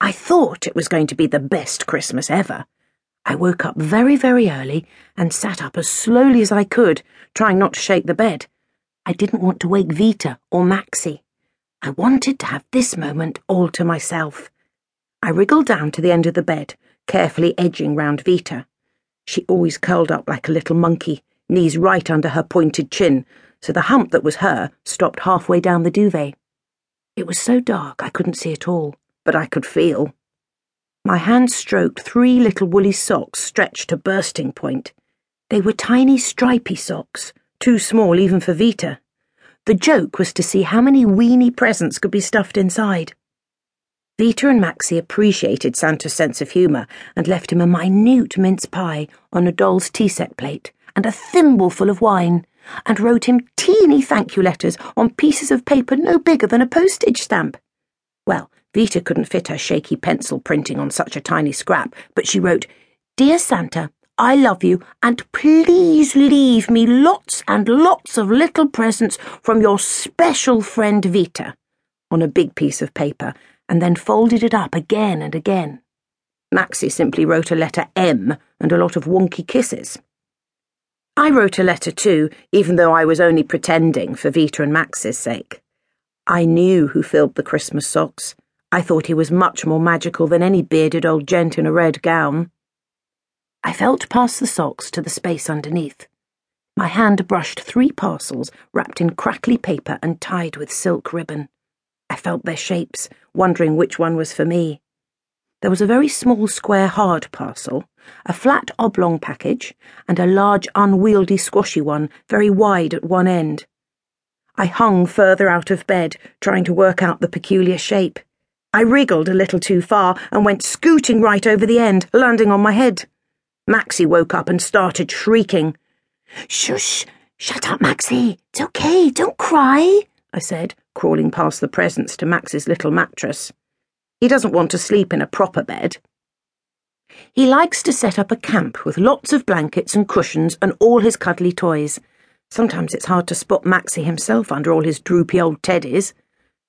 I thought it was going to be the best Christmas ever. I woke up very, very early and sat up as slowly as I could, trying not to shake the bed. I didn't want to wake Vita or Maxie. I wanted to have this moment all to myself. I wriggled down to the end of the bed, carefully edging round Vita. She always curled up like a little monkey, knees right under her pointed chin, so the hump that was her stopped halfway down the duvet. It was so dark I couldn't see at all, but I could feel. My hand stroked three little woolly socks stretched to bursting point. They were tiny stripy socks, too small even for Vita. The joke was to see how many weeny presents could be stuffed inside. Vita and Maxie appreciated Santa's sense of humour and left him a minute mince pie on a doll's tea set plate and a thimbleful of wine and wrote him teeny thank you letters on pieces of paper no bigger than a postage stamp. Well, Vita couldn't fit her shaky pencil printing on such a tiny scrap, but she wrote, Dear Santa, I love you, and please leave me lots and lots of little presents from your special friend Vita, on a big piece of paper, and then folded it up again and again. Maxie simply wrote a letter M and a lot of wonky kisses. I wrote a letter too, even though I was only pretending for Vita and Max's sake. I knew who filled the Christmas socks. I thought he was much more magical than any bearded old gent in a red gown. I felt past the socks to the space underneath. My hand brushed three parcels wrapped in crackly paper and tied with silk ribbon. I felt their shapes, wondering which one was for me. There was a very small square hard parcel, a flat oblong package, and a large unwieldy squashy one, very wide at one end. I hung further out of bed, trying to work out the peculiar shape. I wriggled a little too far and went scooting right over the end, landing on my head. Maxie woke up and started shrieking. Shush! Shut up, Maxie! It's okay, don't cry, I said, crawling past the presents to Max's little mattress. He doesn't want to sleep in a proper bed. He likes to set up a camp with lots of blankets and cushions and all his cuddly toys. Sometimes it's hard to spot Maxie himself under all his droopy old teddies.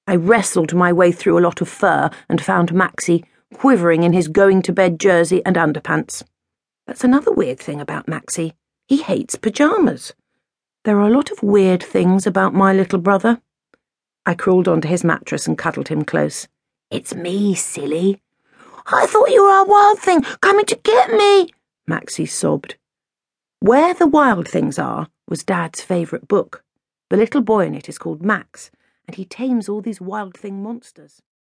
I wrestled my way through a lot of fur and found Maxie quivering in his going to bed jersey and underpants. That's another weird thing about Maxie. He hates pyjamas. There are a lot of weird things about my little brother. I crawled onto his mattress and cuddled him close. It's me, silly. I thought you were a wild thing coming to get me, Maxie sobbed. Where the Wild Things Are was Dad's favourite book. The little boy in it is called Max, and he tames all these wild thing monsters.